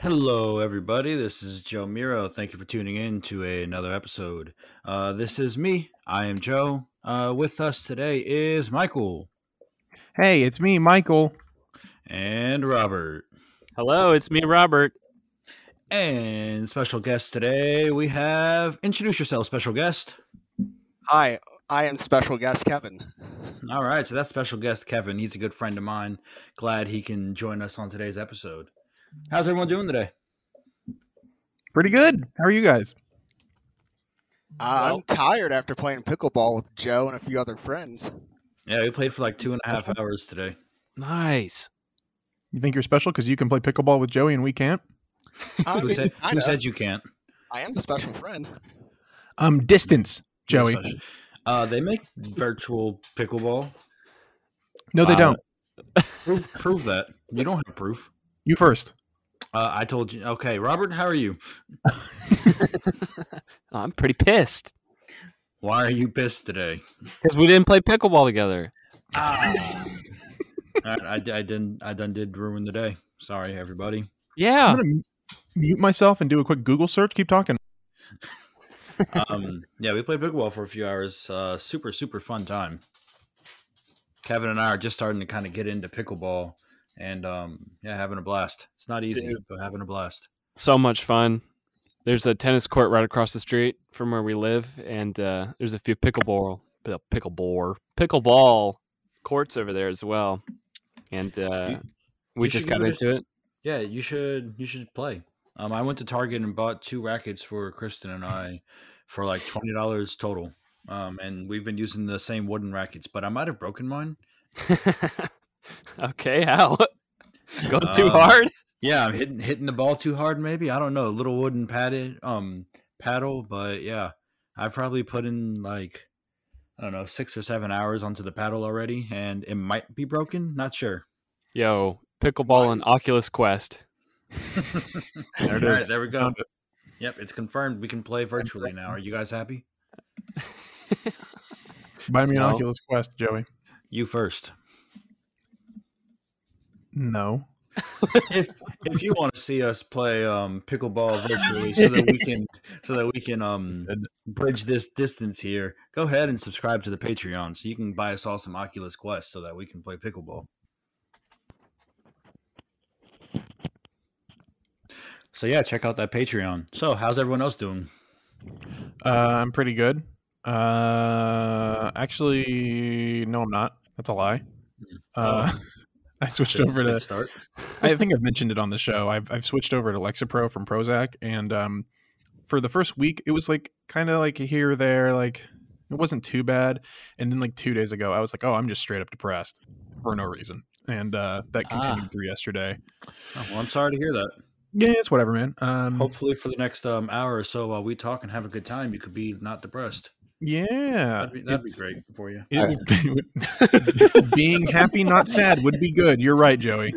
Hello, everybody. This is Joe Miro. Thank you for tuning in to another episode. Uh, this is me. I am Joe. Uh, with us today is Michael Hey, it's me, Michael. and Robert. Hello, it's me, Robert. And special guest today, we have introduce yourself, special guest. Hi, I am special guest Kevin. All right, so that's special guest Kevin. He's a good friend of mine. Glad he can join us on today's episode. How's everyone doing today? Pretty good. How are you guys? Uh, Well- I'm tired after playing pickleball with Joe and a few other friends. Yeah, we played for like two and a half hours today. Nice. You think you're special because you can play pickleball with Joey and we can't? I, Who said, who said you can't? I am the special friend. Um, distance, Joey. Uh, they make virtual pickleball. No, they Uh, don't. Prove, prove that. You don't have proof. You first. Uh, I told you. Okay, Robert, how are you? I'm pretty pissed Why are you pissed today? because we didn't play pickleball together. I, I, I didn't. I done did ruin the day. Sorry, everybody. Yeah. I'm gonna mute myself and do a quick Google search. Keep talking. Um, yeah, we played pickleball for a few hours. Uh, super, super fun time. Kevin and I are just starting to kind of get into pickleball, and um, yeah, having a blast. It's not easy, Dude. but having a blast. So much fun. There's a tennis court right across the street from where we live, and uh, there's a few pickleball, pickleball, pickleball courts over there as well. And uh, You- we you just got give it- into it. Yeah, you should. You should play. Um, I went to Target and bought two rackets for Kristen and I for like twenty dollars total. Um, and we've been using the same wooden rackets, but I might have broken mine. okay, how? Going too Um, hard? Yeah, I'm hitting hitting the ball too hard. Maybe I don't know. A little wooden padded um paddle, but yeah, I've probably put in like I don't know six or seven hours onto the paddle already, and it might be broken. Not sure. Yo, pickleball and Oculus Quest. There it All right, is. there we go. Yep, it's confirmed. We can play virtually now. Are you guys happy? Buy me an No. Oculus Quest, Joey. You first. No. if if you want to see us play um pickleball virtually so that we can so that we can um bridge this distance here go ahead and subscribe to the patreon so you can buy us all some oculus quest so that we can play pickleball so yeah check out that patreon so how's everyone else doing Uh, I'm pretty good. Uh, actually, no, I'm not. That's a lie. Uh, I switched Good- over to start I think I've mentioned it on the show. I've I've switched over to Lexapro from Prozac, and um, for the first week, it was like kind of like here or there, like it wasn't too bad. And then like two days ago, I was like, oh, I'm just straight up depressed for no reason, and uh, that continued Ah. through yesterday. oh, well i'm sorry to hear that Yeah, it's whatever, man. Um, hopefully for the next um hour or so while we talk and have a good time you could be not depressed yeah, that'd be, that'd be great for you it would- being happy, not sad, would be good. You're right, Joey.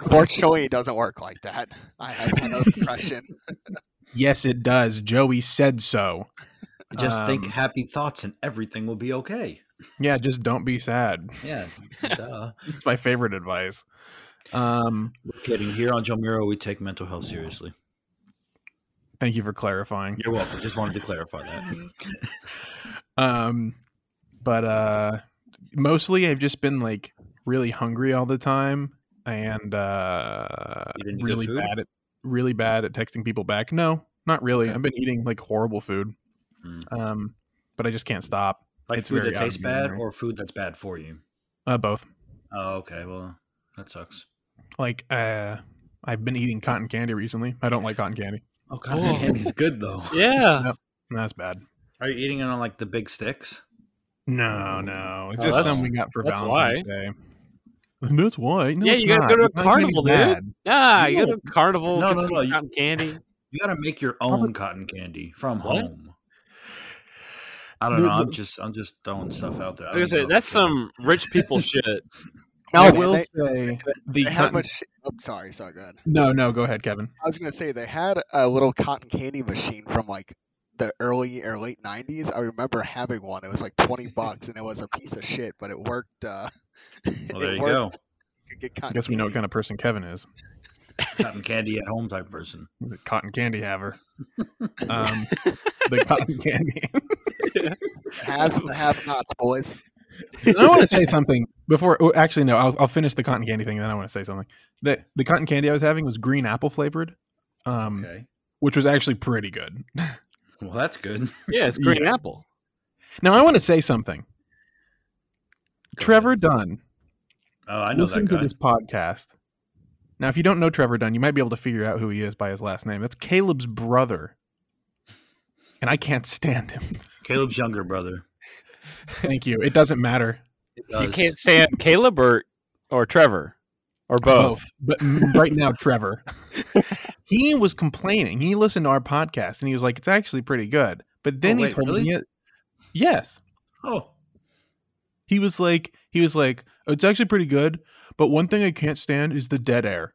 Unfortunately, it doesn't work like that. I have no depression. Yes, it does. Joey said so. just think Um, happy thoughts and everything will be okay Yeah, just don't be sad. Yeah, duh. It's my favorite advice. Um, We're kidding. Here on Joe Miro, we take mental health seriously. Thank you for clarifying. You're welcome. Just wanted to clarify that. Um, but uh, mostly I've just been like really hungry all the time and uh, Eat any good really bad at really bad at texting people back. No, not really. I've been eating like horrible food. Mm. Um, but I just can't stop. Like It's food that tastes bad or food that's bad for you. Uh, both. Oh, okay. Well, that sucks. Like uh, I've been eating cotton candy recently. I don't like cotton candy. Oh, God, Whoa. candy's good though. Yeah. That's bad. Are you eating it on like the big sticks? No, no, it's Oh, just something we got for that's Valentine's Day. That's why. No, Yeah, you gotta not. go to a It's carnival, dude. bad. Ah, you go to a carnival, No, get no, some no, you- cotton candy. You got to make your own cotton candy from What? home. I don't know. I'm just I'm just throwing stuff out there. I I was gonna say that's some rich people shit. No, I they- will they, say the they had cotton- much. Oh, sorry, sorry, go ahead. no, no. Go ahead, Kevin. I was gonna say they had a little cotton candy machine from like the early or late '90s. I remember having one. It was like 20 bucks, and it was a piece of shit, but it worked. Uh, Well, there it you worked. go. You could get I cotton guess we know what kind of person Kevin is. cotton candy at home type person. The cotton candy haver. Um, the cotton candy. Haves and the have-nots, boys. I want to say something before. oh, Actually, no. I'll, I'll finish the cotton candy thing, and then I want to say something. The the cotton candy I was having was green apple flavored, um, Okay. which was actually pretty good. Well, that's good. Yeah, it's green apple. Now I want to say something. Trevor Dunn, Oh, I know listen that to this podcast. Now, if you don't know Trevor Dunn, you might be able to figure out who he is by his last name. That's Caleb's brother, and I can't stand him. Caleb's younger brother. Thank you. It doesn't matter. You can't stand Caleb or or Trevor or both. But mm, right now, Trevor, he was complaining. He listened to our podcast and he was like, "It's actually pretty good." But then Oh, he told really? me, "Yes." Oh, He was like, he was like, "It's actually pretty good." But one thing I can't stand is the dead air.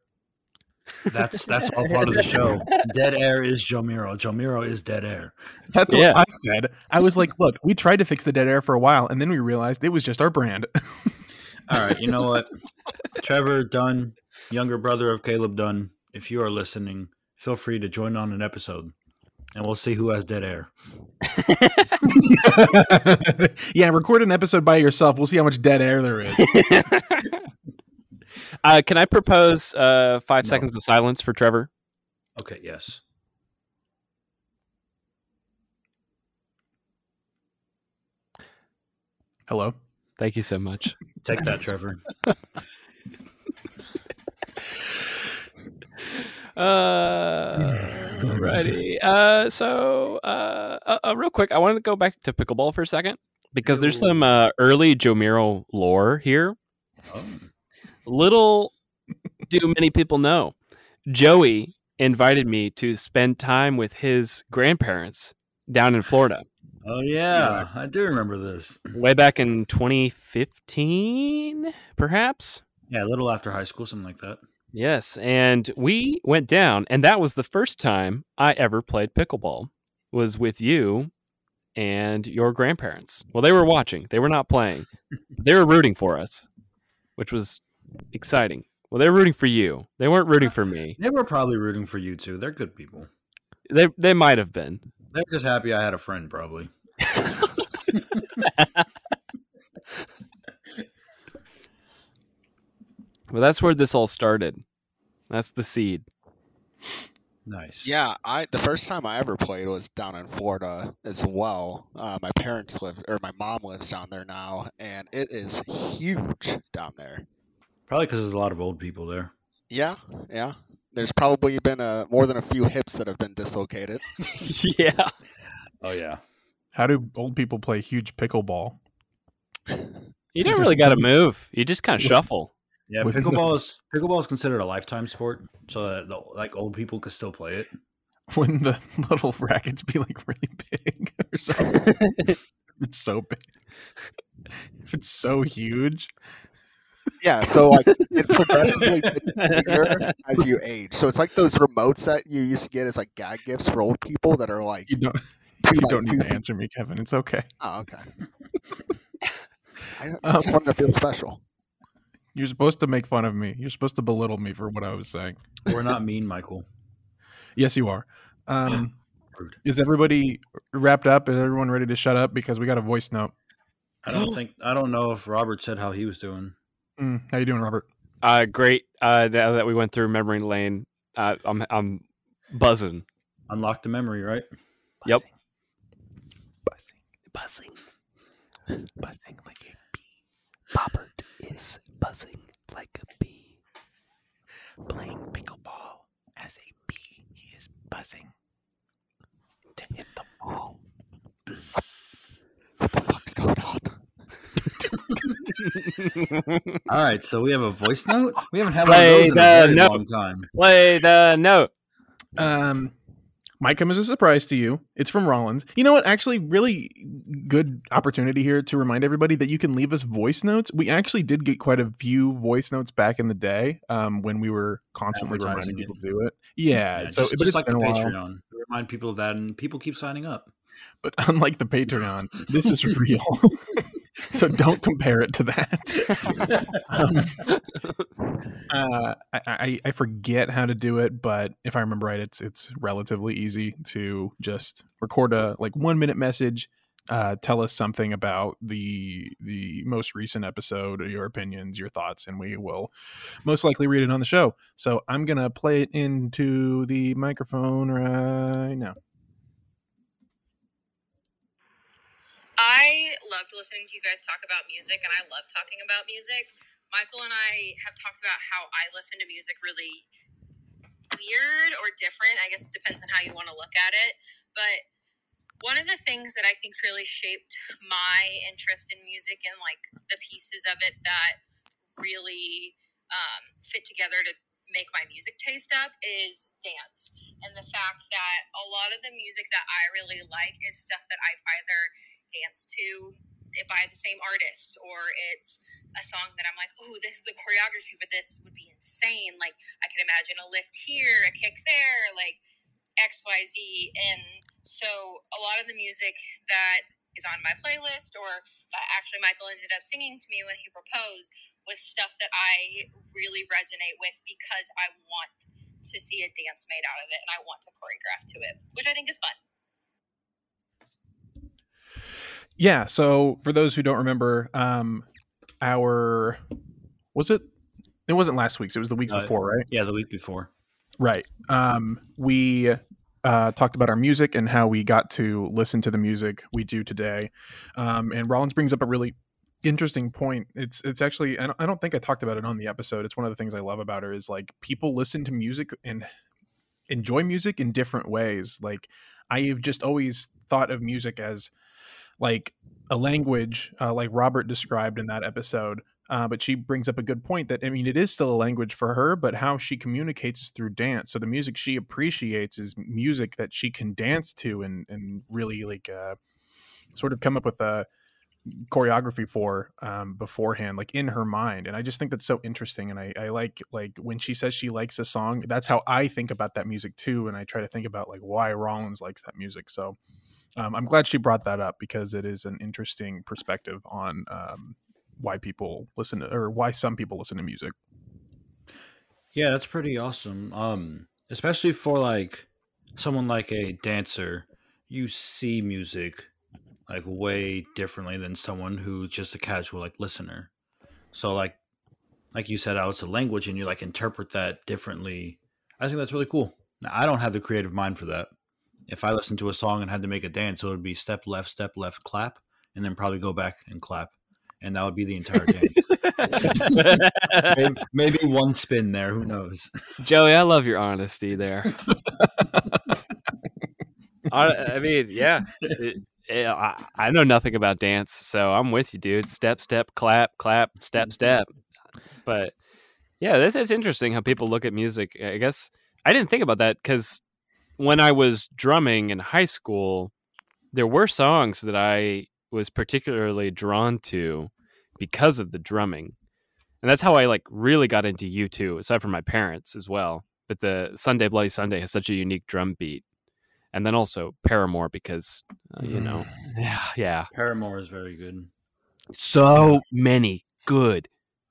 That's that's all part of the show. Dead air is Jomiro. Jomiro is dead air. That's Yeah. what I said. I was like, "Look, we tried to fix the dead air for a while, and then we realized it was just our brand." All right, you know what? Trevor Dunn, younger brother of Caleb Dunn, if you are listening, feel free to join on an episode, and we'll see who has dead air. yeah, record an episode by yourself. We'll see how much dead air there is. Uh, can I propose uh, five No. seconds of silence for Trevor? Okay, yes. Hello. Thank you so much. Take that, Trevor. Uh, righty. Uh, so, uh, uh, uh, real quick, I wanted to go back to pickleball for a second because there's some uh, early Jomiro lore here. Oh, Little do many people know, Joey invited me to spend time with his grandparents down in Florida oh yeah, I do remember this. way back in 2015, perhaps. Yeah, a little after high school, something like that. Yes, and we went down, and that was the first time I ever played pickleball. Was with you and your grandparents. Well, they were watching; they were not playing. they were rooting for us, which was exciting. Well, they're rooting for you. They weren't rooting for me. They were probably rooting for you too. They're good people. They they might have been. They're just happy I had a friend, probably. Well, that's where this all started. That's the seed. Nice. Yeah, I the first time I ever played was down in Florida as well. Uh, my parents live, or my mom lives down there now, and it is huge down there. Probably because there's a lot of old people there. Yeah, yeah. There's probably been a more than a few hips that have been dislocated. yeah. Oh yeah. How do old people play huge pickleball? You don't really got to move. You just kind of shuffle. Yeah, pickleball is pickleball is considered a lifetime sport, so that the, like old people could still play it. When the little rackets be like really big or something. it's so big. If it's so huge. Yeah, so like it progressively gets bigger as you age. So it's like those remotes that you used to get as like gag gifts for old people that are like You don't two you by don't two need to feet. answer me, Kevin. It's okay. Oh, okay. I Um, just wanted to feel special. You're supposed to make fun of me. You're supposed to belittle me for what I was saying. We're not mean, Michael. Yes, you are. Um, is everybody wrapped up? Is everyone ready to shut up? Because we got a voice note. I don't think I don't know if Robert said how he was doing. Mm, how you doing, Robert? Uh, great. Uh, now that we went through memory lane, uh, I'm I'm buzzing. Unlock the memory, right? Yep. Buzzing, Buzzing. buzzing like a bee. Robert is buzzing like a bee. Playing pickleball as a bee. He is buzzing To hit the ball. What the fuck's going on? All right, so we have a voice note. We haven't had one Play of those in a very note. long time. Play the note. Um, might come as a surprise to you. It's from Rollins. You know what? Actually, really good opportunity here to remind everybody that you can leave us voice notes. We actually did get quite a few voice notes back in the day um, when we were constantly Advertising reminding it. people to do it. Yeah, Yeah, so just, but just it's like the been a while. Patreon. Remind people of that, and people keep signing up. But unlike the Patreon, this is real. So don't compare it to that. um, uh, I, I, forget how to do it, but if I remember right, it's it's relatively easy to just record a like one minute message. Uh, tell us something about the the most recent episode, your opinions, your thoughts, and we will most likely read it on the show. So I'm gonna play it into the microphone right now. I loved listening to you guys talk about music, and I love talking about music. Michael and I have talked about how I listen to music really weird or different. I guess it depends on how you want to look at it. But one of the things that I think really shaped my interest in music and like the pieces of it that really um, fit together to make my music taste up is dance. And the fact that a lot of the music that I really like is stuff that I've either danced to by the same artist or it's a song that I'm like, oh, this is the choreography for this would be insane. Like I can imagine a lift here, a kick there, like XYZ. And so a lot of the music that is on my playlist or that actually Michael ended up singing to me when he proposed was stuff that I really resonate with because I want to see a dance made out of it and I want to choreograph to it, which I think is fun. Yeah. So for those who don't remember, um, our was it? It wasn't last week's. It was the week Uh, before, right? Yeah, the week before. Right. Um, we uh, talked about our music and how we got to listen to the music we do today. Um, and Rollins brings up a really interesting point. It's it's actually I don't, I don't think I talked about it on the episode. It's one of the things I love about her is like people listen to music and enjoy music in different ways. Like I've just always thought of music as like a language, uh, like Robert described in that episode. Uh, but she brings up a good point that I mean, it is still a language for her, but how she communicates is through dance. So the music she appreciates is music that she can dance to and and really like uh, sort of come up with a choreography for um, beforehand, like in her mind. And I just think that's so interesting. And I, I like like when she says she likes a song, that's how I think about that music too. And I try to think about like why Rollins likes that music. So um, I'm glad she brought that up because it is an interesting perspective on um, why people listen to, or why some people listen to music. Yeah, that's pretty awesome. Um, especially for like someone like a dancer, you see music like way differently than someone who's just a casual like listener. So like like you said, how it's a language and you like interpret that differently. I think that's really cool. Now, I don't have the creative mind for that. If I listened to a song and had to make a dance, it would be step left, step left, clap, and then probably go back and clap, and that would be the entire dance. maybe, maybe one spin there. Who knows? Joey, I love your honesty there. I, I mean, yeah, it, it, I, I know nothing about dance, so I'm with you, dude. Step, step, clap, clap, step, mm-hmm. step. But yeah, this is interesting how people look at music. I guess I didn't think about that because when I was drumming in high school, there were songs that I was particularly drawn to because of the drumming. And that's how I like really got into U2, aside from my parents as well. But the Sunday Bloody Sunday has such a unique drum beat. And then also Paramore because uh, you know, yeah, yeah. Paramore is very good. So many good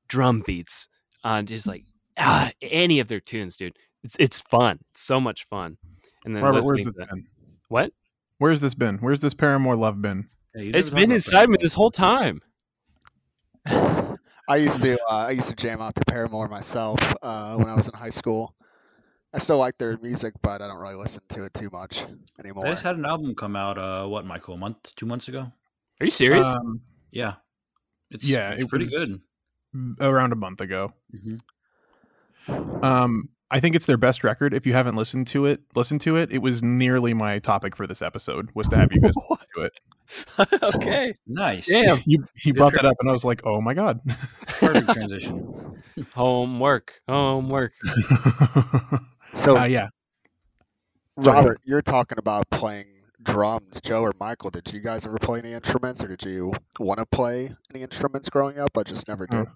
drum beats on just like ah, any of their tunes, dude. It's it's fun. It's so much fun. And then Robert, where's this to- been? what? Where's this been? Where's this Paramore love been? Hey, you It's never talk been about inside me this whole time. I used to uh, I used to jam out to Paramore myself uh, when I was in high school. I still like their music, but I don't really listen to it too much anymore. They just had an album come out. Uh, what, Michael? A month, two months ago? Are you serious? Um, Yeah, it's Yeah, it's it pretty was- good. around a month ago. hmm Um, I think it's their best record. If you haven't listened to it, listen to it. It was nearly my topic for this episode was to have you guys listen to it. okay. Nice. Damn. You he brought trip. that up, and I was like, oh my god. Perfect transition. Homework. Homework. so, uh, yeah. Robert, you're talking about playing drums. Joe or Michael, did you guys ever play any instruments, or did you want to play any instruments growing up? I just never did.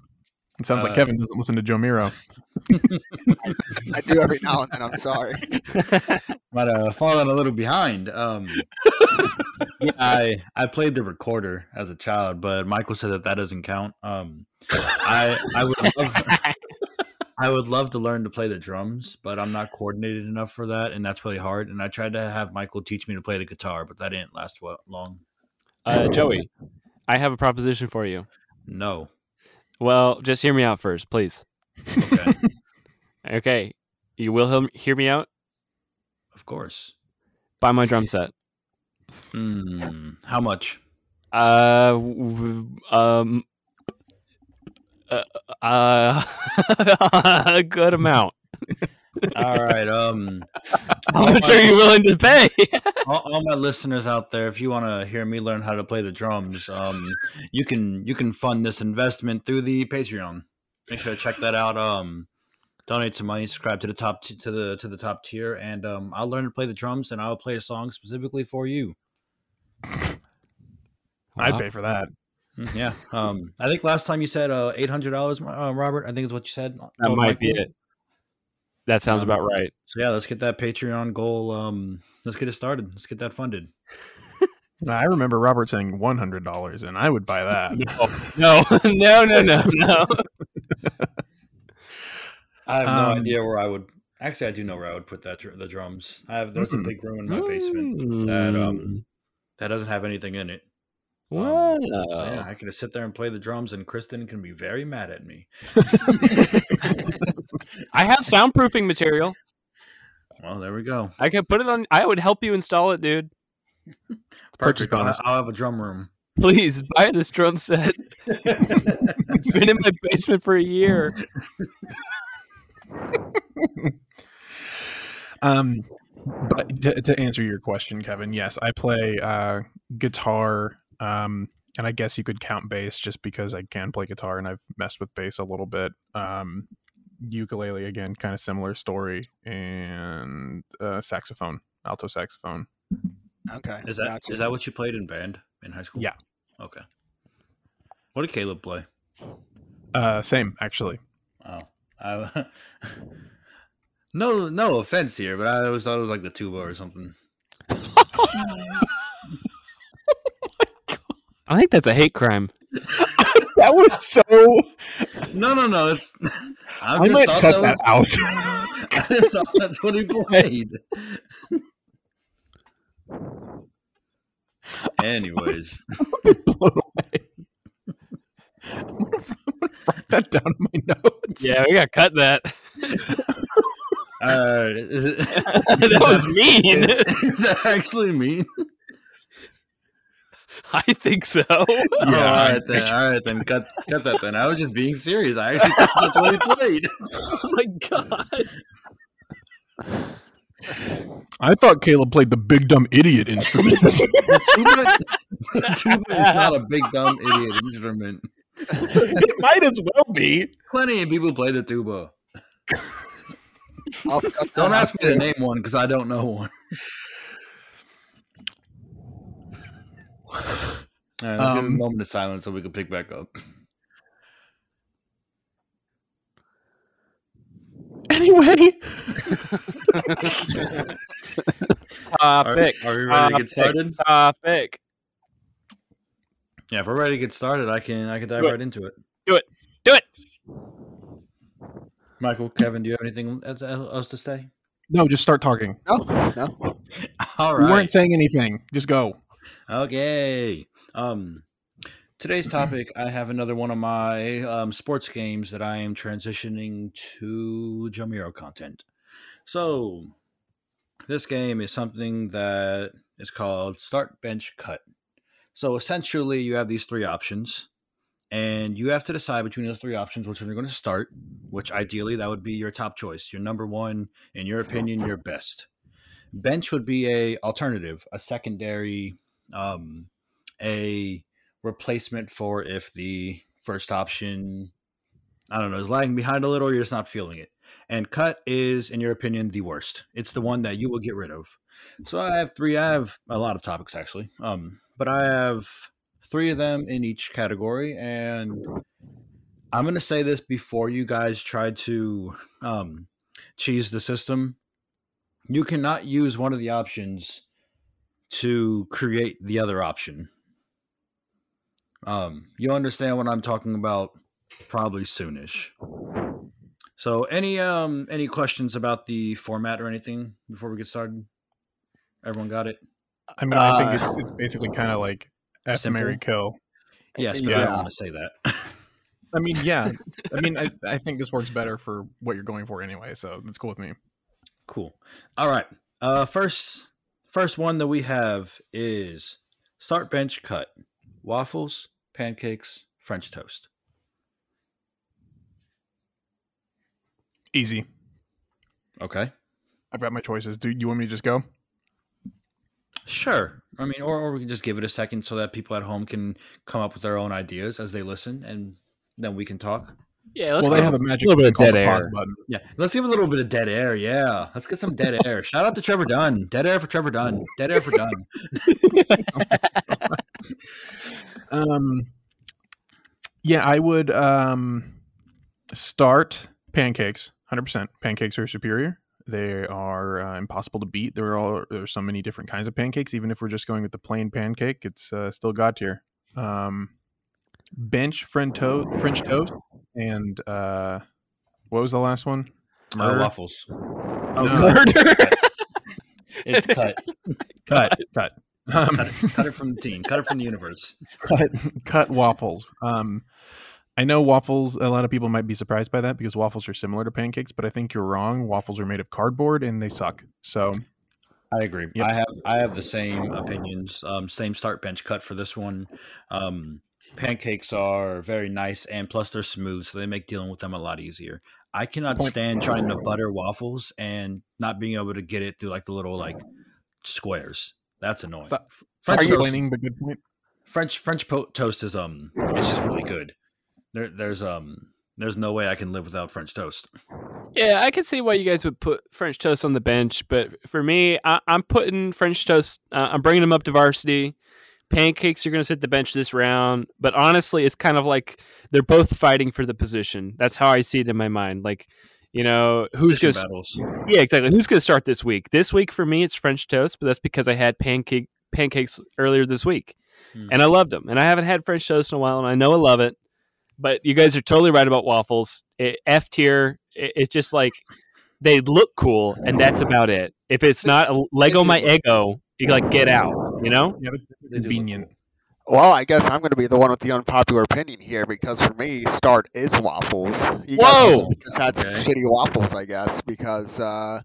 It sounds like Uh, Kevin doesn't listen to Joe Miro. I do every now and then. I'm sorry. Might have fallen a little behind. Um, yeah, I I played the recorder as a child, but Michael said that that doesn't count. Um, I I would love I would love to learn to play the drums, but I'm not coordinated enough for that, and that's really hard. And I tried to have Michael teach me to play the guitar, but that didn't last well, long. uh, Joey, I have a proposition for you. No. Well, just hear me out first, please. Okay. Okay, you will hear- hear me out. of course. Buy my drum set. Hmm. How much? Uh, um, uh, uh, a good amount. All right. Um. How much are you willing to pay? all, all my listeners out there, if you want to hear me learn how to play the drums, um, you can you can fund this investment through the Patreon. Make sure to check that out. Um, donate some money, subscribe to the top t- to the to the top tier, and um, I'll learn to play the drums, and I'll play a song specifically for you. I'd pay for that. Mm, Yeah. Um, I think last time you said uh, eight hundred dollars, uh, Robert. I think is what you said. That Oh, might be Michael. it. That sounds Um, about right. So yeah, let's get that Patreon goal. Um, let's get it started. Let's get that funded. I remember Robert saying one hundred dollars, and I would buy that. No, no, no, no, no. I have no Um, idea where I would. Actually, I do know where I would put that the drums. I have there's Mm. a big room in my basement that um that doesn't have anything in it. Wow. So yeah, I can just sit there and play the drums, and Kristen can be very mad at me. I have soundproofing material. Well, there we go. I could put it on. I would help you install it, dude. Purchase Perfect. I'll. I'll have a drum room. Please buy this drum set. It's been in my basement for a year. Um, but to, to answer your question, Kevin, yes, I play uh, guitar. Um, and I guess you could count bass just because I can play guitar and I've messed with bass a little bit. Um, ukulele again, kind of similar story, and uh, saxophone, alto saxophone. Okay. Is that is gotcha. that what you played in band in high school? Yeah. Okay. What did Caleb play? Uh, same actually. Oh, I, no, no offense here, but I always thought it was like the tuba or something. I think that's a hate crime. That was so. No, no, no. It's. I, I just might thought cut that that was- out. I just thought that's what he played. Anyways, blown away. I'm gonna, I'm gonna write that down in my notes. Yeah, we got to cut that. uh, it, that was mean. is that actually mean? I think so. Oh, all I- right then. All right then. Cut, cut that then. I was just being serious. I actually thought that's what he played. oh my god. I thought Caleb played the big dumb idiot instrument. The tuba, the tuba is not a big dumb idiot instrument. it might as well be. Plenty of people play the tuba. I'll cut that Don't ask me to name one because I don't know one. All right, let's give a Um, moment of silence so we can pick back up. Anyway, Topic. are we ready to Uh, get started? Topic. Yeah, if we're ready to get started, I can I can dive right into it. Do it. Do it. Michael, Kevin, do you have anything else- else to say? no, just start talking. No, no. All right. We weren't saying anything. Just go. Okay. Um, today's topic, I have another one of my um, sports games that I am transitioning to Jamiro content. So, this game is something that is called Start Bench Cut. So, essentially, you have these three options, and you have to decide between those three options which one you're going to start. Which ideally that would be your top choice, your number one, in your opinion, your best. Bench would be a alternative, a secondary um, a replacement for if the first option, I don't know, is lagging behind a little, or you're just not feeling it. And cut is, in your opinion, the worst. It's the one that you will get rid of. So I have three. I have a lot of topics actually, um, but I have three of them in each category, and I'm gonna say this before you guys try to um, cheese the system. You cannot use one of the options to create the other option. Um, you'll understand what I'm talking about probably soonish. So, any um any questions about the format or anything before we get started? Everyone got it? I mean, I think Uh, it's, it's basically kind of like F Simple. Mary Kill. Yes, but I don't want to say that. I mean, yeah. I mean, I, I think this works better for what you're going for anyway, so that's cool with me. Cool. All right. Uh first first one that we have is start bench cut. Waffles, pancakes, French toast. Easy. Okay. I've got my choices. Do you want me to just go? Sure. I mean, or, or we can just give it a second so that people at home can come up with their own ideas as they listen and then we can talk. Yeah, let's well, they have a magic little bit of dead air. button. Yeah. Let's give a little bit of dead air. Yeah. Let's get some dead air. Shout out to Trevor Dunn. Dead air for Trevor Dunn. Dead air for Dunn. Um, yeah, I would um start pancakes. Hundred percent, pancakes are superior. They are uh, impossible to beat. There are there's so many different kinds of pancakes. Even if we're just going with the plain pancake, it's uh, still god tier. Um, bench French toast, French toast, and uh, what was the last one? Uh, waffles. Oh, No. murder. it's cut. Cut, cut. Um, Cut it. Cut it from the team. Cut it from the universe. cut cut waffles. Um, I know waffles. A lot of people might be surprised by that because waffles are similar to pancakes, but I think you're wrong. Waffles are made of cardboard and they suck. So I agree. Yep. I have I have the same opinions. Um, same start bench cut for this one. Um, pancakes are very nice, and plus they're smooth, so they make dealing with them a lot easier. I cannot stand trying to butter waffles and not being able to get it through like the little like squares. That's annoying. Stop. French stop toast, complaining, but good point. French French po- toast is um, it's just really good. There, there's um, there's no way I can live without French toast. Yeah, I can see why you guys would put French toast on the bench, but for me, I, I'm putting French toast. Uh, I'm bringing them up to varsity. Pancakes are going to sit the bench this round, but honestly, it's kind of like they're both fighting for the position. That's how I see it in my mind. Like, you know, who's going to? Yeah, exactly. Who's going to start this week? This week for me, it's French toast, but that's because I had pancake pancakes earlier this week, Hmm. and I loved them. And I haven't had French toast in a while, and I know I love it. But you guys are totally right about waffles. It, F tier. It, it's just like they look cool, and that's about it. If it's not a Leggo my Eggo, you like get out. You know? Yeah, but They do look convenient. Well, I guess I'm going to be the one with the unpopular opinion here because for me, start is waffles. You Whoa! guys just had some Okay. shitty waffles, I guess, because uh,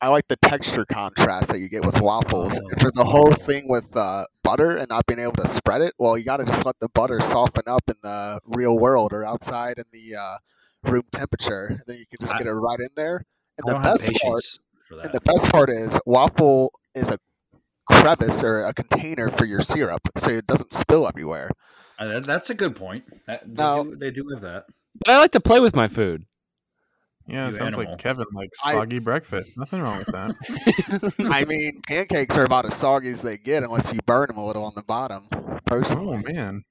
I like the texture contrast that you get with waffles. Oh. And for the whole thing with uh, butter and not being able to spread it, well, you got to just let the butter soften up in the real world or outside in the uh, room temperature. And then you can just I- get it right in there. And the best part and the best part is waffle is a crevice or a container for your syrup, so it doesn't spill everywhere. Uh, that's a good point. That, they, Now- do, they do have that. But I like to play with my food. Yeah, it You sounds animal. like Kevin likes I- soggy breakfast. Nothing wrong with that. I mean, pancakes are about as soggy as they get unless you burn them a little on the bottom. oh man,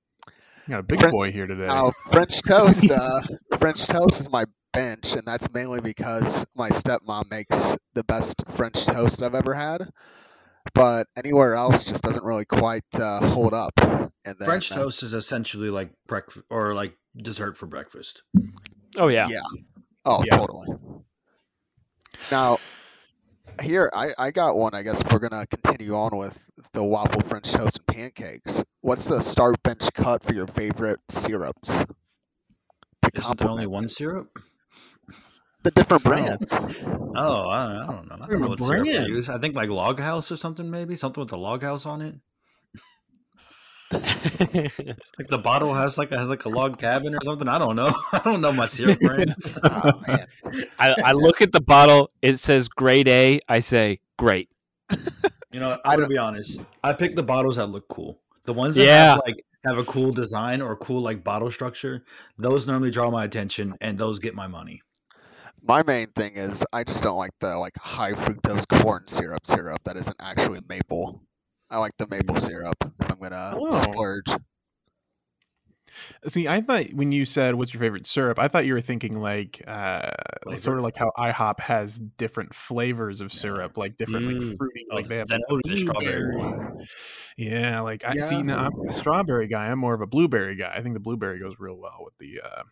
you got a big Fren- boy here today. now French toast, uh, French toast is my bench, and that's mainly because my stepmom makes the best French toast I've ever had. But anywhere else just doesn't really quite uh, hold up. And then, French uh, toast is essentially like breakfast or like dessert for breakfast. Oh yeah. Yeah. Oh, Yeah. totally. Now, here I, I got one. I guess if we're gonna continue on with the waffle French toast and pancakes. What's the start bench cut for your favorite syrups? To Isn't there only one syrup? The different oh. brands. Oh, I, I don't know. I don't know a what syrup they use. I think like Log House or something, maybe something with the Log House on it. Like the bottle has like a, has like a log cabin or something. I don't know. I don't know my syrup brands. oh man, I, I look at the bottle. It says grade A. I say great. You know, I I'm gonna be honest. I pick the bottles that look cool. The ones that Yeah. have like have a cool design or a cool like bottle structure. Those normally draw my attention, and those get my money. My main thing is I just don't like the like high fructose corn syrup syrup that isn't actually maple. I like the maple syrup if I'm gonna Oh. splurge. See, I thought when you said what's your favorite syrup, I thought you were thinking like uh Flavor? sort of like how IHOP has different flavors of Yeah. syrup, like different like Mm. fruity, Oh, like they have then like, it would be the strawberry blueberry. Yeah, like I Yeah. see now I'm a strawberry guy. I'm more of a blueberry guy. I think the blueberry goes real well with the uh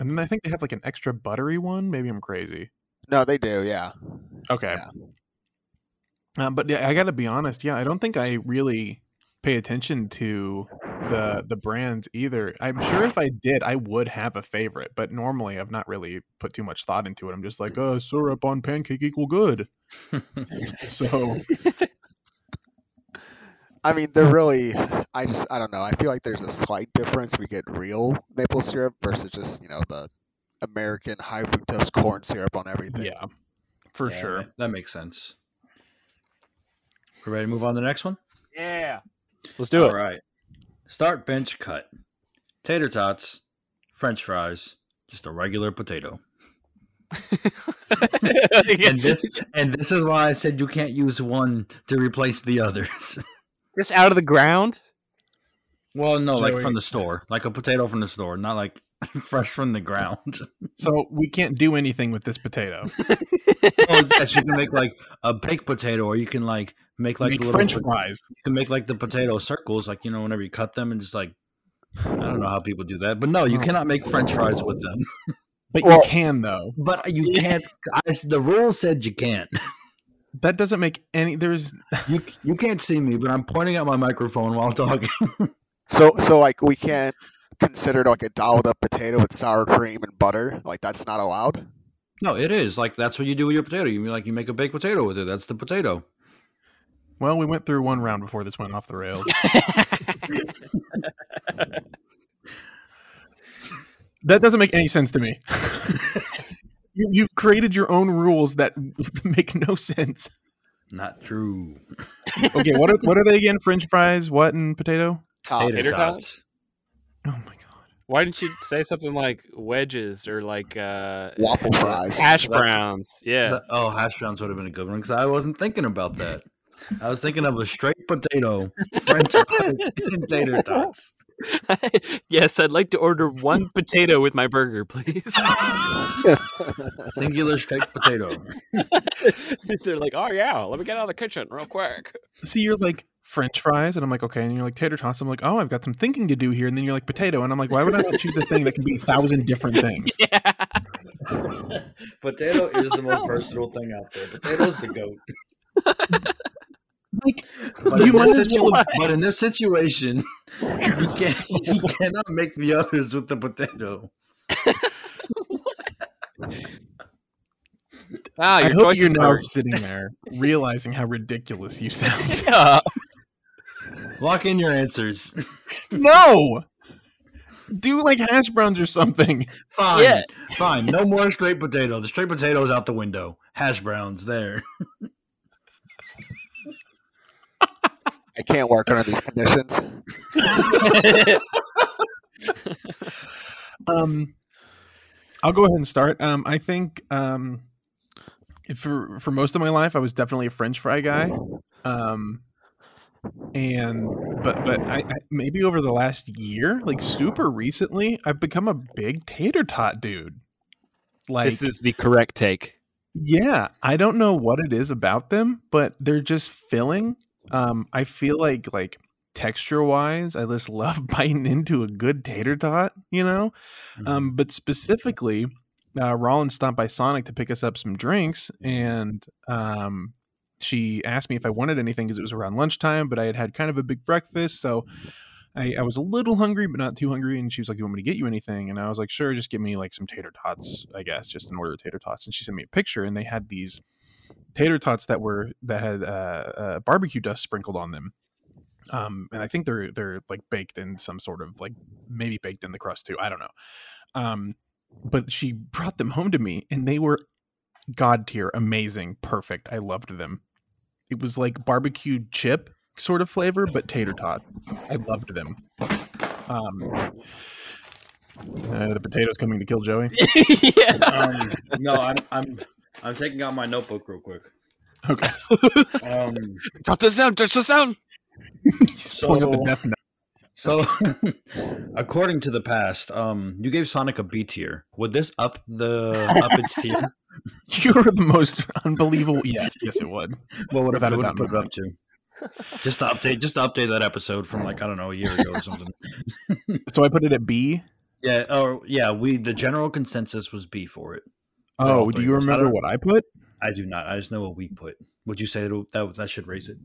and then I think they have like an extra buttery one. Maybe I'm crazy. No, they do. Yeah. Okay. Yeah. Um, but yeah, I got to be honest. Yeah, I don't think I really pay attention to the the brands either. I'm sure if I did, I would have a favorite. But normally, I've not really put too much thought into it. I'm just like, oh, syrup on pancake equal good. So I mean, they're really. I just. I don't know. I feel like there's a slight difference. We get real maple syrup versus just you know the American high fructose corn syrup on everything. yeah, for Yeah, sure. that- That makes sense. We ready to move on to the next one? Yeah. Let's do All it. All right. Start bench cut. Tater tots, French fries, just a regular potato. And this and this is why I said you can't use one to replace the others. Just out of the ground? well, no, like from the store, like a potato from the store, not like fresh from the ground. So we can't do anything with this potato. well, yes, you can make like a baked potato, or you can like make like Make little French po- fries. You can make like the potato circles, like you know, whenever you cut them and just like I don't know how people do that, but no, you Oh. cannot make French fries with them. But Well- you can though. But you can't. I, the rule said you can't. That doesn't make any. There's You you can't see me, but I'm pointing at my microphone while talking. So so like we can't consider like a dolled up potato with sour cream and butter. Like that's not allowed. no, it is like that's what you do with your potato. You mean like you make a baked potato with it. That's the potato. well, we went through one round before this went off the rails. that doesn't make any sense to me. you, you've created your own rules that make no sense. Not true. Okay, what are, what are they again? French fries, what, and potato? Top. Tater Tater tots. Oh my god! Why didn't you say something like wedges or like uh, Waffle fries. hash That- browns? Yeah. That- Oh, hash browns would have been a good one because I wasn't thinking about that. I was thinking of a straight potato, French fries, and tater tots. yes, I'd like to order one potato with my burger, please. Singular straight potato. They're like, oh yeah, let me get out of the kitchen real quick. See, you're like French fries, and I'm like, okay, and you're like tater tots. I'm like, oh, I've got some thinking to do here, and then you're like potato, and I'm like, why would I not choose the thing that can be a thousand different things? Yeah. Potato is the most versatile thing out there. Potato's the goat. Like, But, You in, this situ- but in this situation, you, can't, you cannot make the others with the potato. Ah, I hope you're now first. sitting there realizing how ridiculous you sound. Yeah. Lock in your answers. no, do like hash browns or something. Fine. Yeah. Fine. No more straight potato. The straight potato's out the window. Hash browns there. I can't work under these conditions. Um, I'll go ahead and start. Um, I think um, for for most of my life, I was definitely a French fry guy. Um, and but but I, I maybe over the last year, like super recently, I've become a big tater tot dude. Like this is the correct take. Yeah, I don't know what it is about them, but they're just filling. Um, I feel like like texture wise, I just love biting into a good tater tot, you know. Um, but specifically, uh, Rollins stopped by Sonic to pick us up some drinks, and um, she asked me if I wanted anything because it was around lunchtime. But I had had kind of a big breakfast, so I, I was a little hungry, but not too hungry. And she was like, "Do you want me to get you anything?" And I was like, "Sure, just give me like some tater tots, I guess, just an order of tater tots." And she sent me a picture, and they had these tater tots that were that had uh, uh, barbecue dust sprinkled on them. Um, and I think they're they're like baked in some sort of like maybe baked in the crust too. I don't know. Um, but she brought them home to me, and they were god tier, amazing, perfect. I loved them. It was like barbecued chip sort of flavor, but tater tot. I loved them. Um, uh, the potatoes coming to kill Joey. yeah. Um, no, I'm I'm I'm taking out my notebook real quick. Okay, Um, Touch the sound. Touch the sound. he's pulling up the So-. So, according to the past, um, you gave Sonic a B tier. Would this up the up its tier? You're the most unbelievable. Yes, yes, it would. Well, What it a would put it up to? Just to update, just to update that episode from like I don't know a year ago or something. So I put it at B. Yeah, Oh, yeah, we the general consensus was B for it. For all Oh, do you of. I remember what I put? I do not. I just know what we put. Would you say that that, that should raise it?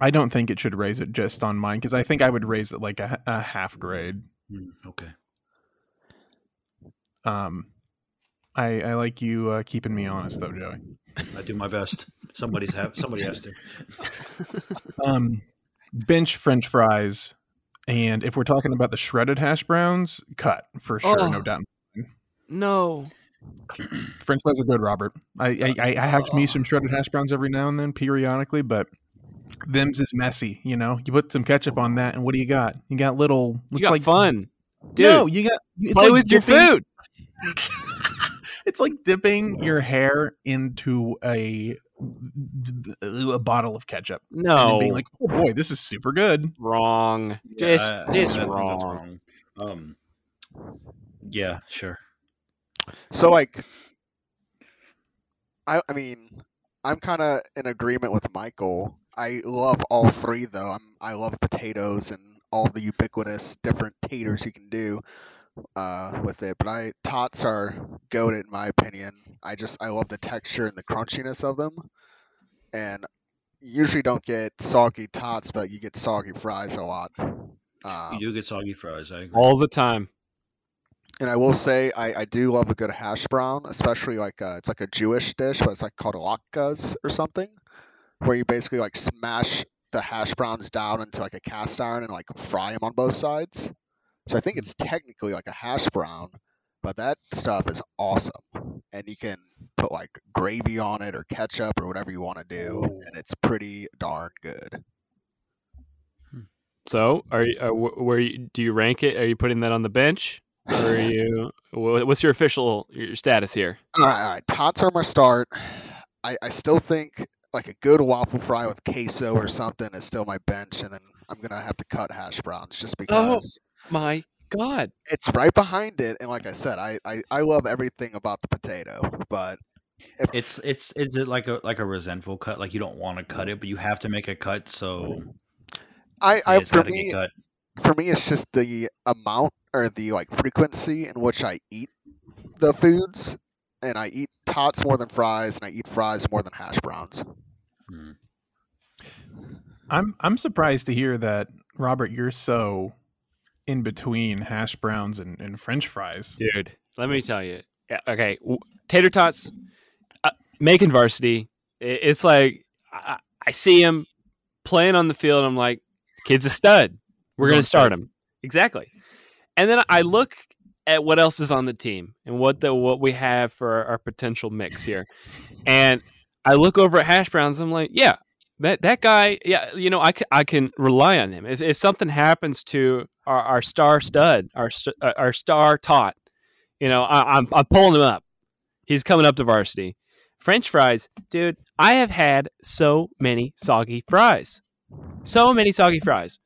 I don't think it should raise it just on mine because I think I would raise it like a, a half grade. Hmm, okay. Um, I I like you uh, keeping me honest though, Joey. I do my best. Somebody's have somebody has to. Um, bench French fries, and if we're talking about the shredded hash browns, cut for sure, Oh. no doubt. No. French fries are good, Robert. I, I I have me some shredded hash browns every now and then, periodically, but them's is messy. You know, you put some ketchup on that, and what do you got? You got little. You got like fun. Dude, No, you got it's play like with your food. it's like dipping your hair into a a bottle of ketchup and No. being like, "Oh boy, this is super good." wrong. Yeah, Just, I- I just think that's wrong. wrong. Um. Yeah, sure. So like, I I mean, I'm kind of in agreement with Michael. I love all three though. I'm I love potatoes and all the ubiquitous different taters you can do uh, with it. But I tots are goated in my opinion. I just I love the texture and the crunchiness of them, and usually don't get soggy tots, but you get soggy fries a lot. Um, You do get soggy fries. I agree. All the time. And I will say I, I do love a good hash brown, especially like uh it's like a Jewish dish, but it's like called latkes or something, where you basically like smash the hash browns down into like a cast iron and like fry them on both sides. So I think it's technically like a hash brown, but that stuff is awesome, and you can put like gravy on it or ketchup or whatever you want to do, and it's pretty darn good. So, are you, uh, wh- where you, do you rank it? Are you putting that on the bench? Or are you? What's your official your status here? All right, all right. Tots are my start. I, I still think like a good waffle fry with queso or something is still my bench, and then I'm gonna have to cut hash browns just oh because Oh My God. it's right behind it. And like I said, I, I, I love everything about the potato, but It's it's is it like a like a resentful cut? Like you don't want to cut mm. it, but you have to make a cut. So I, I for me cut. For me it's just the amount or the like frequency in which I eat the foods, and I eat tots more than fries, and I eat fries more than hash browns. Mm. I'm I'm surprised to hear that Robert. You're so in between hash browns and, and French fries. Dude, let me tell you. Yeah, Okay, tater tots, uh, making varsity. It's like I, I see him playing on the field. And I'm like, kid's a stud. We're Going gonna start him exactly. And then I look at what else is on the team and what the what we have for our, our potential mix here, and I look over at hash browns. I'm like, yeah, that that guy, yeah, you know, I can, I can rely on him. If, if something happens to our, our star stud, our st- uh, our star tot, you know, I, I'm I'm pulling him up. He's coming up to varsity. French fries, dude. I have had so many soggy fries, so many soggy fries.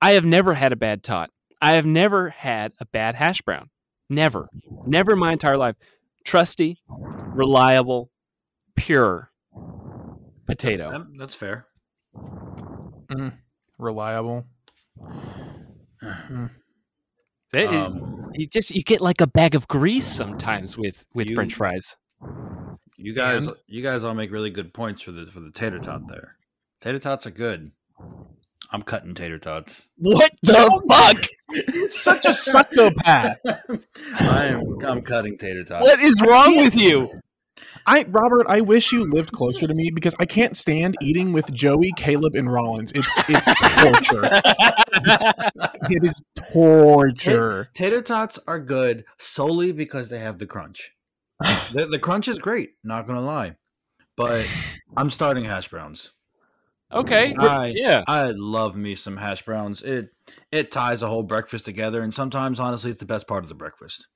I have never had a bad tot. I have never had a bad hash brown. Never, never in my entire life. Trusty, reliable, pure potato. That's fair. Reliable. It- it- Um, you just you get like a bag of grease sometimes with with You- French fries. You guys, And- you guys all make really good points for the for the tater tot there. Tater tots are good. I'm cutting tater tots. What the fuck? Such a psychopath. I'm I'm cutting tater tots. What is wrong with you? I Robert, I wish you lived closer to me because I can't stand eating with Joey, Caleb, and Rollins. It's it's torture. it is torture. Tater tots are good solely because they have the crunch. the, the crunch is great, not gonna lie. But I'm starting hash browns. Okay. I- yeah. I love me some hash browns. It it ties a whole breakfast together, and sometimes honestly, it's the best part of the breakfast.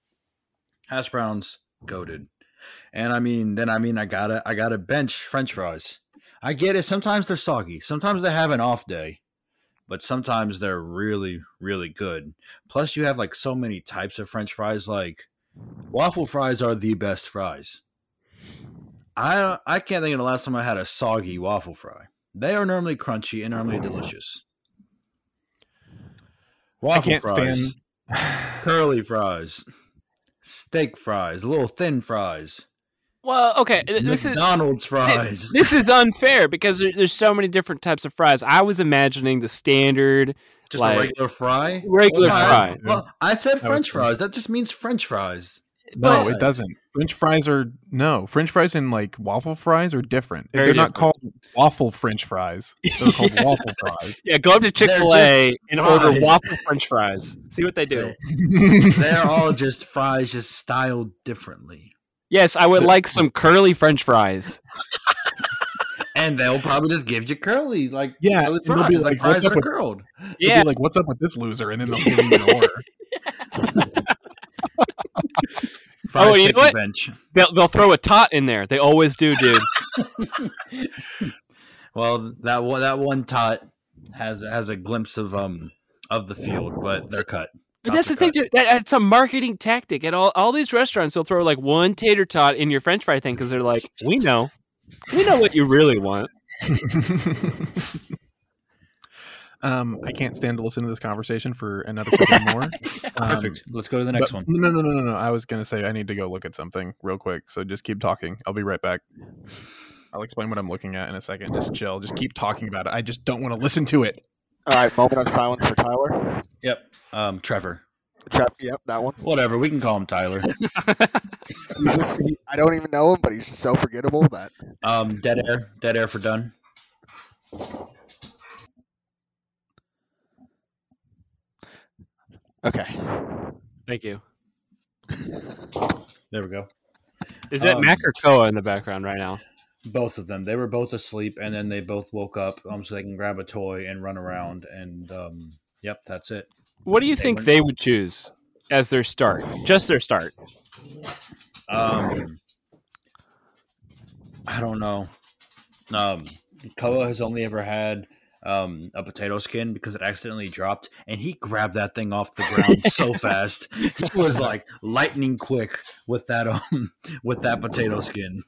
Hash browns, goaded. And I mean, then I mean, I gotta I gotta bench French fries. I get it. Sometimes they're soggy. Sometimes they have an off day. but sometimes they're really, really good. Plus, you have like so many types of French fries. Like waffle fries are the best fries. I I can't think of the last time I had a soggy waffle fry. They are normally crunchy and normally delicious. Waffle can't fries, stand- curly fries, steak fries, little thin fries, Well, okay, th- this is McDonald's fries. this is unfair because there, there's so many different types of fries. I was imagining the standard Just like- a regular fry. regular Well, fry. Well, I said That French fries. That just means French fries. No, But- it doesn't. French fries are no. French fries and like waffle fries are different. They're not called waffle French fries. They're called waffle fries. Yeah, go up to Chick Fil A and order waffle French fries. See what they do. They're all just fries, just styled differently. Yes, I would like some curly French fries. And they'll probably just give you curly, like Yeah, curly and they'll be like, like, fries "What's that up are with-" curled. Yeah, be like, "What's up with this loser?" And then they'll give you an order. Fries Oh, you know what? bench. they'll, they'll throw a tot in there. They always do, dude. Well, that one, that one tot has has a glimpse of um of the field, but they're cut. But that's the are thing, dude. That, that's a marketing tactic. At all, all these restaurants, they'll throw like one tater tot in your French fry thing because they're like, we know, we know what you really want. um, I can't stand to listen to this conversation for another couple more. Um, Perfect. Let's go to the next but- one. No, no, no, no, no. I was gonna say I need to go look at something real quick. So just keep talking. I'll be right back. I'll explain what I'm looking at in a second. Just chill. Just keep talking about it. I just don't want to listen to it. All right, moment of silence for Tyler. Yep. Um, Trevor. Trev, yep, that one. Whatever. We can call him Tyler. He's just, he, I don't even know him, but he's just so forgettable that. Um, dead air. Dead air for done. Okay. Thank you. There we go. Is that Um, Mac or Koa in the background right now? Both of them. They were both asleep, and then they both woke up, um, so they can grab a toy and run around. And um, yep, that's it. What do you They think went- they would choose as their start? Just their start. Um, I don't know. Um, Koa has only ever had um, a potato skin because it accidentally dropped, and he grabbed that thing off the ground so fast. He was like lightning quick with that um with that potato skin.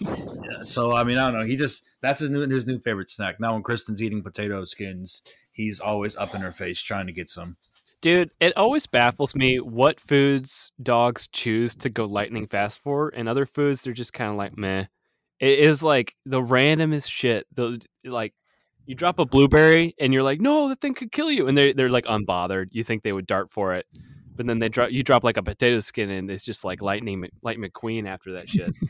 Yeah, so I mean, I don't know. He just that's his new his new favorite snack. Now when Kristen's eating potato skins, he's always up in her face trying to get some. Dude, it always baffles me what foods dogs choose to go lightning fast for, and other foods they're just kind of like meh. It is like the randomest shit. The like, you drop a blueberry and you're like, no, that thing could kill you, and they they're like unbothered. You think they would dart for it, but then they drop you drop like a potato skin and it's just like lightning Mc- light McQueen after that shit.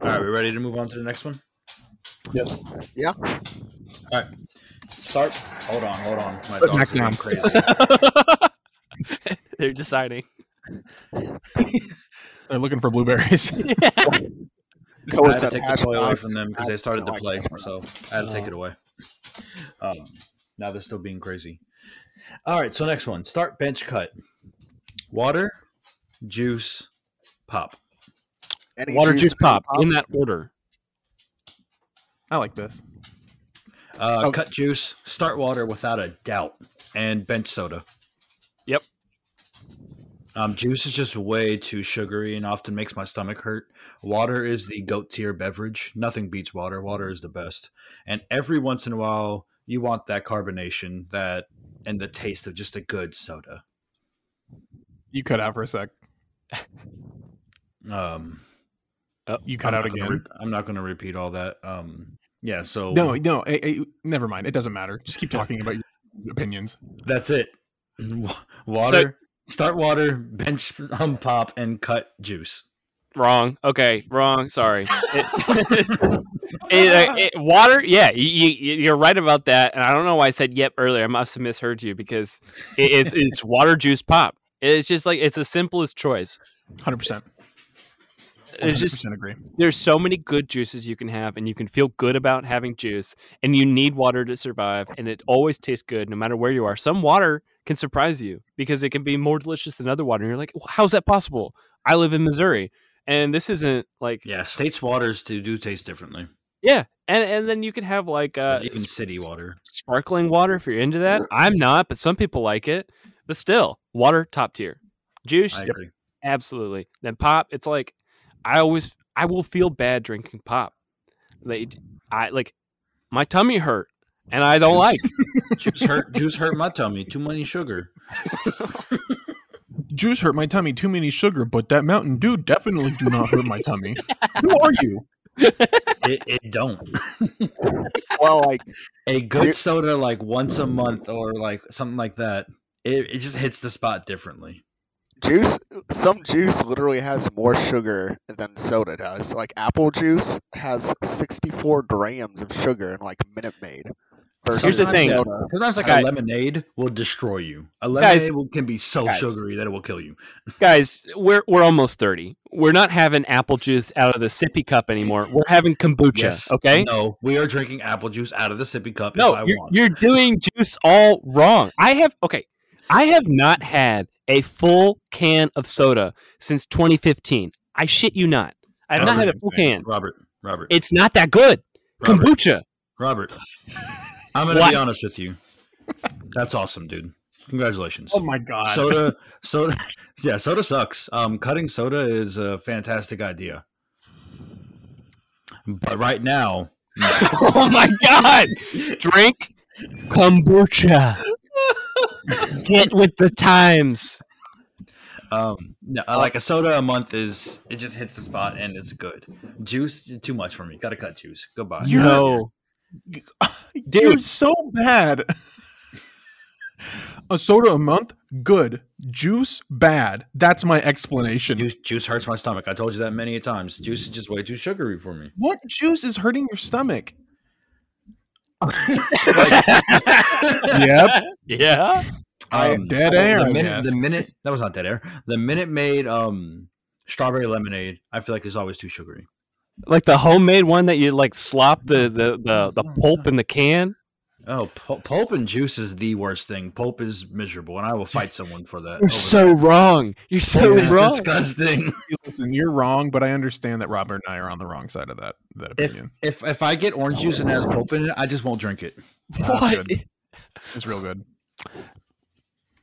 All right, we ready to move on to the next one? Yes. Yeah. All right. Start. Hold on, hold on. My Put dog's Mac going crazy. they're deciding. They're looking for blueberries. Koa I had to take the toy away from them because they started to play, so I had to take it away. Um, now they're still being crazy. All right, so next one: start bench cut. Water, juice, pop. Any Water juice and pop in that order. I like this. Uh, Oh. Cut juice, start water without a doubt, and bench soda. Yep. Um, juice is just way too sugary and often makes my stomach hurt. Water is the goat tier beverage. Nothing beats water. Water is the best. And every once in a while, you want that carbonation, that and the taste of just a good soda. You cut out for a sec. Um, You cut I'm out again. re- I'm not going to repeat all that. Um, yeah. So No, no. eh, eh, never mind. It doesn't matter. Just keep talking about your opinions. that's it. Wa- Water. Start water, bench um, pop, and cut juice. Wrong. Okay, wrong. Sorry. It, it's just- it, uh, it- water. Yeah, you, you, you're right about that. And I don't know why I said yep earlier. I must have misheard you because it is it's water, juice, pop. It's just like it's the simplest choice. Hundred percent. It's just agree. there's so many good juices you can have, and you can feel good about having juice. And you need water to survive, and it always tastes good no matter where you are. Some water can surprise you because it can be more delicious than other water. And you're like, how's that possible? I live in Missouri, and this isn't like Yeah, states' waters do, do taste differently. Yeah, and and then you can have like uh, even city water. sparkling water if you're into that. I'm not, but some people like it. But still, water top tier. Juice, I agree. absolutely. Then pop, it's like I always I will feel bad drinking pop. Like I like my tummy hurt and I don't like. Juice hurt. Juice hurt my tummy. Too many sugar. Juice hurt my tummy. Too many sugar, but that Mountain Dew definitely do not hurt my tummy. Who are you? It, it don't. Well, like A good soda like once a month or like something like that. It, it just hits the spot differently. Juice, some juice literally has more sugar than soda does. Like apple juice has 64 grams of sugar in like Minute Maid Versus Here's the thing. soda. Sometimes like Guys- a lemonade will destroy you. A lemonade Guys- will, can be so guys. sugary that it will kill you. Guys, we're we're almost 30. We're not having apple juice out of the sippy cup anymore. We're having kombucha, okay? No, we are drinking apple juice out of the sippy cup No, if I you're, want. you're doing juice all wrong. I have okay. I have not had a full can of soda since 2015. I shit you not. I've not had a full can. Robert, Robert, It's not that good. Robert, Kombucha. Robert. I'm gonna be honest with you. That's awesome, dude. Congratulations. Oh my god. soda, soda, yeah, soda sucks. Um, cutting soda is a fantastic idea, but right now, oh my god! Drink kombucha. Get with the times. um, no, uh, like a soda a month is it just hits the spot and it's good. Juice, too much for me. Got to cut juice. Goodbye. You're- No, You're so bad. A soda a month, good. Juice, bad. That's my explanation. Juice, juice hurts my stomach. I told you that many a times. Juice is just way too sugary for me. What juice is hurting your stomach? Yep. Yeah. I- Um, Dead air, I minute, the minute that was not dead air. The Minute Maid um strawberry lemonade, I feel like is always too sugary. Like the homemade one that you like slop the the the, the pulp in the can. Oh, pul- pulp and juice is the worst thing. Pulp is miserable, and I will fight someone for that. You're over so wrong. You're so Pulp wrong. disgusting. Listen, you're wrong, but I understand that Robert and I are on the wrong side of that that opinion. if if I get orange juice and it has pulp in it, I just won't drink it. That's What? good. It's real good.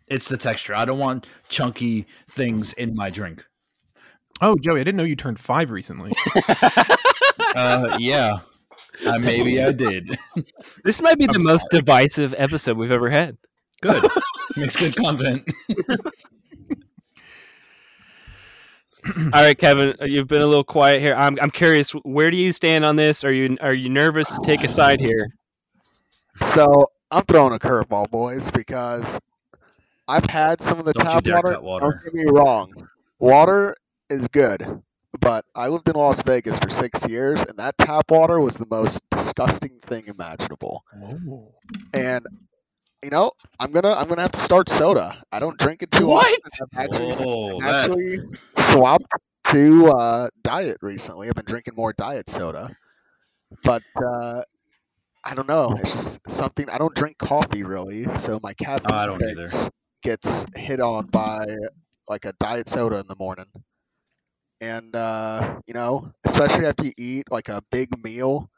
It's the texture. I don't want chunky things in my drink. Oh, Joey, I didn't know you turned five recently. Uh, yeah, uh, maybe I did. This might be the I'm most divisive episode we've ever had. Good, makes good content. All right, Kevin, uh, you've been a little quiet here. I'm I'm curious. Where do you stand on this? Are you are you nervous to take a side here? So I'm throwing a curveball, boys, because I've had some of the Don't you tap dare water. cut water. Don't get me wrong, water is good, but I lived in Las Vegas for six years, and that tap water was the most disgusting thing imaginable. And you know, I'm gonna I'm gonna have to start soda. I don't drink it too What? often. I've actually, Oh, I've actually swapped to uh, diet recently. I've been drinking more diet soda, but uh, I don't know. It's just something. I don't drink coffee really, so my caffeine Oh, I don't fix gets hit on by like a diet soda in the morning. And uh, you know, especially after you eat like a big meal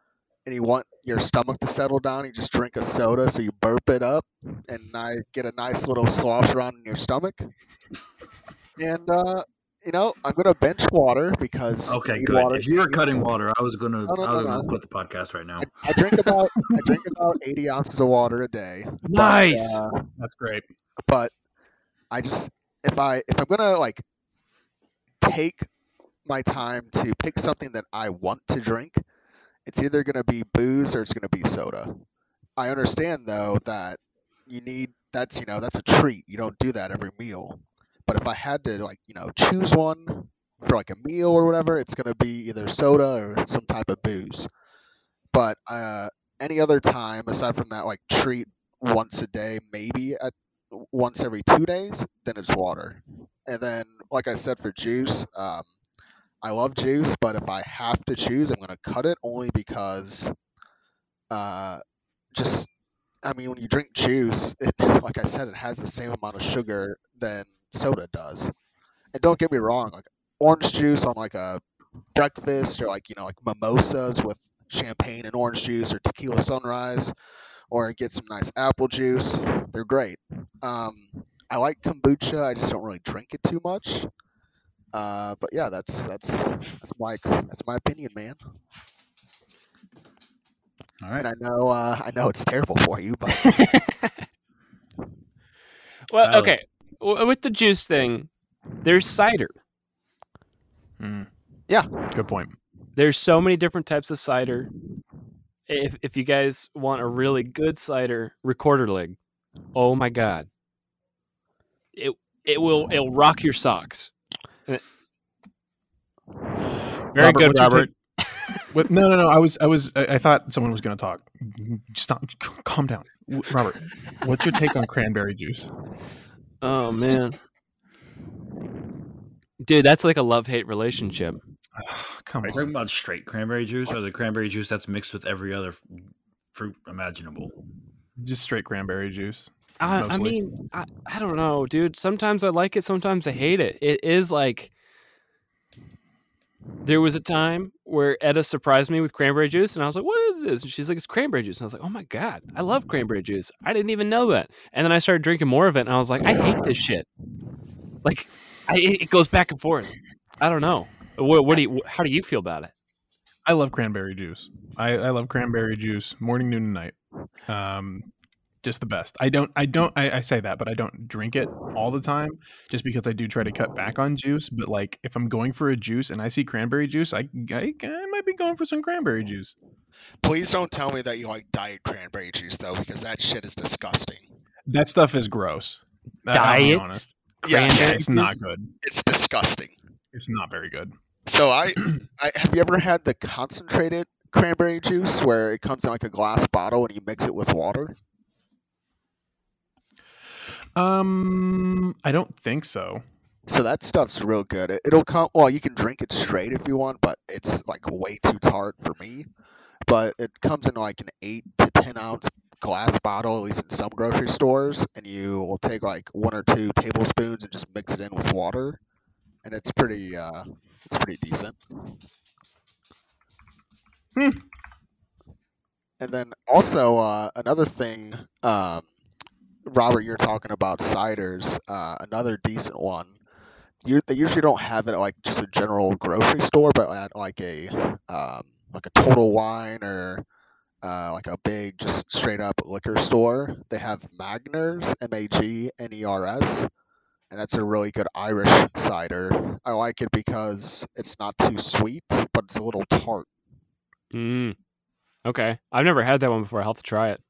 and you want your stomach to settle down, you just drink a soda so you burp it up and I get a nice little slosh around in your stomach. And uh, you know, I'm gonna bench water because Okay, good. water If you were cutting water, I was gonna, No, no, I was no, gonna no. quit the podcast right now. I, I drink about I drink about 80 ounces of water a day. but, Nice. uh, That's great. but I just if I if I'm gonna like take my time to pick something that I want to drink, it's either gonna be booze or it's gonna be soda. I understand though that you need that's you know that's a treat. You don't do that every meal. But if I had to like you know choose one for like a meal or whatever, it's gonna be either soda or some type of booze. But uh, any other time aside from that like treat once a day, maybe at once every two days, then it's water. And then, like I said, for juice, um, I love juice, but if I have to choose, I'm to cut it only because, uh, just, I mean, when you drink juice, it, like I said, it has the same amount of sugar than soda does. And don't get me wrong, like orange juice on like a breakfast or like you know like mimosas with champagne and orange juice or tequila sunrise, or get some nice apple juice. They're great. Um, I like kombucha. I just don't really drink it too much. Uh, but yeah, that's that's that's my that's my opinion, man. All right. And I know uh, I know it's terrible for you, but well, Tyler. okay. With the juice thing, there's cider. Mm. Yeah. Good point. There's so many different types of cider. If if you guys want a really good cider, Rekorderlig. Oh my god. It it will it'll rock your socks. Very Robert, good, Robert. What, no, no, no. I was, I was, I, I thought someone was going to talk. Stop. Calm down, Robert. What's your take on cranberry juice? Oh man. Dude, that's like a love hate relationship. Come Are you on. talking about straight cranberry juice or the cranberry juice that's mixed with every other f- fruit imaginable? Just straight cranberry juice. I, I mean, I, I don't know, dude. Sometimes I like it, sometimes I hate it. It is like there was a time where Etta surprised me with cranberry juice, and I was like, "What is this?" And she's like, "It's cranberry juice." And I was like, "Oh my god, I love cranberry juice. I didn't even know that." And then I started drinking more of it, and I was like, "I hate this shit." Like, I, it goes back and forth. I don't know. What, what do you? How do you feel about it? I love cranberry juice. I, I love cranberry juice morning, noon, and night. Um, just the best. I don't. I don't. I, I say that, but I don't drink it all the time, just because I do try to cut back on juice. But like, if I'm going for a juice and I see cranberry juice, I I, I might be going for some cranberry juice. please don't tell me that you like diet cranberry juice though, because that shit is disgusting. That stuff is gross. I- I'll be Diet? honest. Yeah, It's not good. it's disgusting. It's not very good. So I, I have you ever had the concentrated cranberry juice where it comes in like a glass bottle and you mix it with water? Um, I don't think so. So that stuff's real good. It, it'll come. Well, you can drink it straight if you want, but it's like way too tart for me. But it comes in like an eight to ten ounce glass bottle, at least in some grocery stores, and you will take like one or two tablespoons and just mix it in with water, and it's pretty. Uh, it's pretty decent. Hmm. And then also uh, another thing, um, Robert, you're talking about ciders. Uh, another decent one. You, they usually don't have it at like just a general grocery store, but at like a um, like a Total Wine or uh, like a big just straight up liquor store. They have Magners, M A G N E R S, and that's a really good Irish cider. I like it because it's not too sweet, but it's a little tart. Mm. Okay, I've never had that one before. I'll have to try it.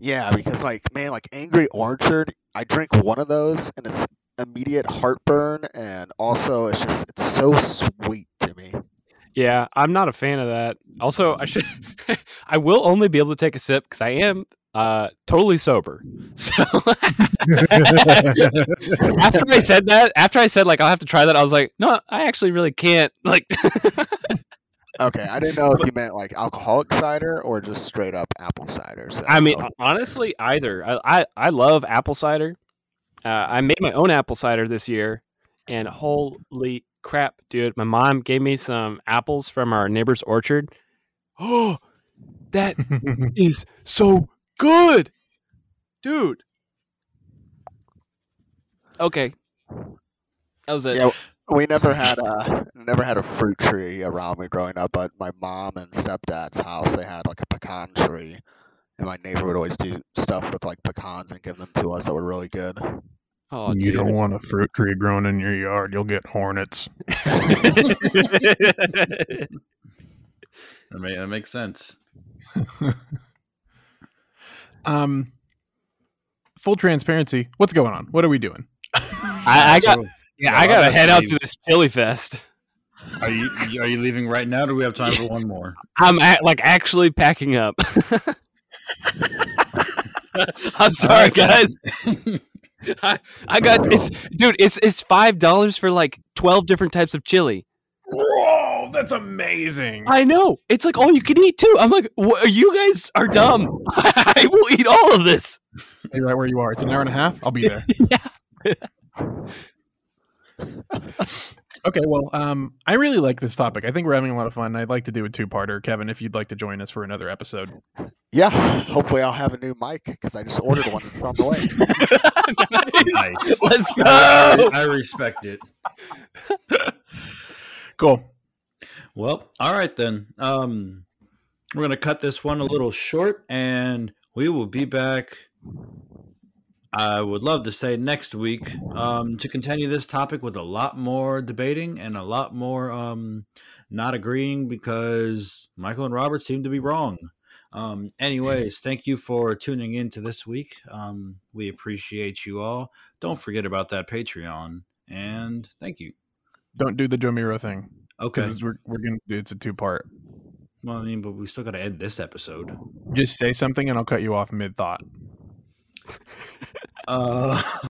Yeah, because like man, like Angry Orchard, I drink one of those and it's immediate heartburn, and also it's just it's so sweet to me. Yeah, I'm not a fan of that. Also, I should I will only be able to take a sip because I am uh totally sober. So after I said that, after I said like I'll have to try that, I was like, no, I actually really can't. Like Okay, I didn't know if you meant like alcoholic cider or just straight up apple cider. So I mean, honestly, either. I, I, I love apple cider. Uh, I made my own apple cider this year, and holy crap, dude! My mom gave me some apples from our neighbor's orchard. Oh, that is so good, dude. Okay, that was it. yeah, we never had a never had a fruit tree around me growing up, but my mom and stepdad's house they had like a pecan tree, and my neighbor would always do stuff with like pecans and give them to us that were really good. Oh, you dude. don't want a fruit tree growing in your yard. You'll get hornets. That, ma- that makes sense. Um, full transparency. What's going on? What are we doing? I, I got, So, yeah, I gotta head out to this chili fest. are you are you leaving right now? Do we have time for one more? I'm at, like actually packing up. I'm sorry, right. guys. I, I got it's dude. It's it's five dollars for like twelve different types of chili. Whoa, that's amazing. I know it's like all you can eat too. I'm like, "Wha- you guys are dumb. I will eat all of this. Stay right where you are. It's an hour and a half. I'll be there. Yeah. Okay, well, um, I really like this topic. I think we're having a lot of fun. I'd like to do a two-parter. Kevin, if you'd like to join us for another episode. Yeah, hopefully I'll have a new mic because I just ordered one on the way. Nice. Let's I, go. I respect it. Cool. Well, all right then. Um, we're gonna cut this one a little short, and we will be back. I would love to say next week um, to continue this topic with a lot more debating and a lot more um, not agreeing because Michael and Robert seem to be wrong. Um, anyways, thank you for tuning in to this week. Um, we appreciate you all. Don't forget about that Patreon, and thank you. Don't do the Joe Miro thing Okay. because we're we're gonna do it's a two-part. Well, I mean, but we still got to end this episode. Just say something and I'll cut you off mid-thought. Uh,